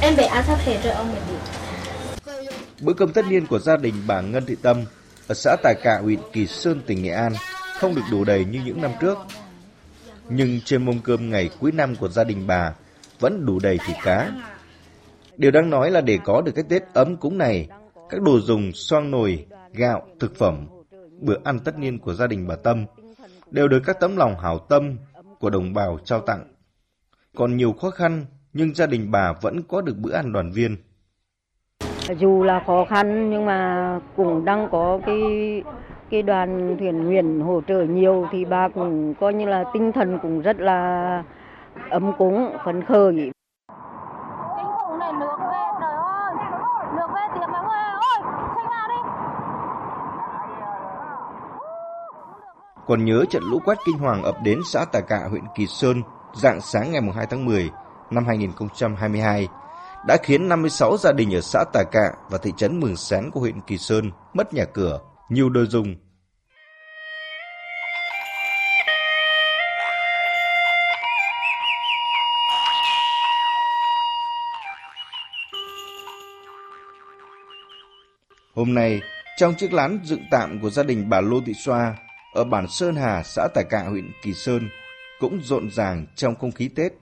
Em bé ăn sắp hết rồi ông mới đi. Bữa cơm tất niên của gia đình bà Ngân Thị Tâm ở xã Tài Cạ, huyện Kỳ Sơn, tỉnh Nghệ An không được đủ đầy như những năm trước. Nhưng trên mâm cơm ngày cuối năm của gia đình bà vẫn đủ đầy thịt cá. Điều đáng nói là để có được cái Tết ấm cúng này, các đồ dùng xoang nồi, gạo, thực phẩm, bữa ăn tất niên của gia đình bà Tâm đều được các tấm lòng hảo tâm của đồng bào trao tặng. Còn nhiều khó khăn, nhưng gia đình bà vẫn có được bữa ăn đoàn viên. Dù là khó khăn nhưng mà cũng đang có cái cái đoàn thuyền huyền hỗ trợ nhiều thì bà cũng coi như là tinh thần cũng rất là ấm cúng phấn khởi Kinh khủng này nước về Còn nhớ trận lũ quét kinh hoàng ập đến xã Tà Cạ, huyện Kỳ Sơn dạng sáng ngày 2 tháng 10 năm 2022 đã khiến 56 gia đình ở xã Tà Cạ và thị trấn Mường Sén của huyện Kỳ Sơn mất nhà cửa, nhiều đồ dùng. Hôm nay, trong chiếc lán dựng tạm của gia đình bà Lô Thị Xoa ở bản Sơn Hà, xã Tà Cạ, huyện Kỳ Sơn cũng rộn ràng trong không khí Tết.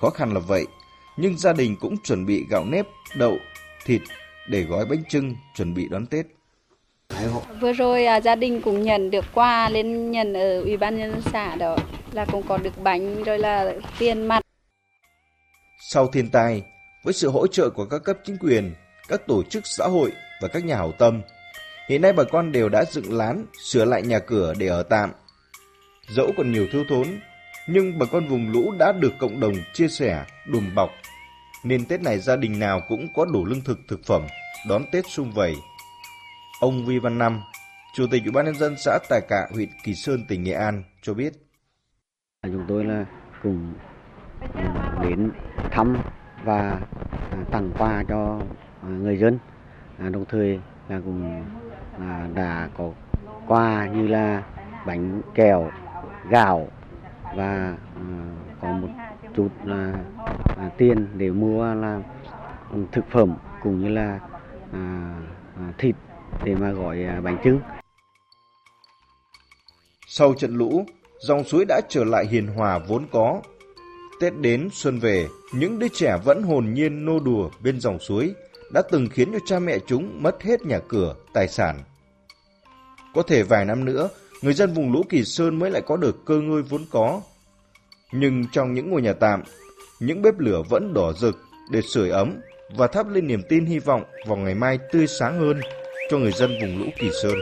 Khó khăn là vậy, nhưng gia đình cũng chuẩn bị gạo nếp, đậu, thịt để gói bánh trưng chuẩn bị đón Tết. Vừa rồi à, gia đình cũng nhận được quà lên nhận ở ủy ban nhân dân xã đó là cũng có được bánh rồi là tiền mặt. Sau thiên tai, với sự hỗ trợ của các cấp chính quyền, các tổ chức xã hội và các nhà hảo tâm, hiện nay bà con đều đã dựng lán, sửa lại nhà cửa để ở tạm. Dẫu còn nhiều thiếu thốn, nhưng bà con vùng lũ đã được cộng đồng chia sẻ, đùm bọc, nên Tết này gia đình nào cũng có đủ lương thực thực phẩm đón Tết sung vầy. Ông Vi Văn Năm, Chủ tịch Ủy ban nhân dân xã Tài Cạ, huyện Kỳ Sơn, tỉnh Nghệ An cho biết. Chúng tôi là cùng đến thăm và à, tặng quà cho à, người dân, à, đồng thời là cũng à, đã có quà như là bánh kẹo, gạo và à, có một chút là à, tiền để mua là thực phẩm cũng như là à, à thịt để mà gọi à, bánh trưng. Sau trận lũ, dòng suối đã trở lại hiền hòa vốn có. Tết đến xuân về, những đứa trẻ vẫn hồn nhiên nô đùa bên dòng suối đã từng khiến cho cha mẹ chúng mất hết nhà cửa, tài sản. Có thể vài năm nữa, người dân vùng lũ Kỳ Sơn mới lại có được cơ ngơi vốn có. Nhưng trong những ngôi nhà tạm, những bếp lửa vẫn đỏ rực để sưởi ấm và thắp lên niềm tin hy vọng vào ngày mai tươi sáng hơn cho người dân vùng lũ Kỳ Sơn.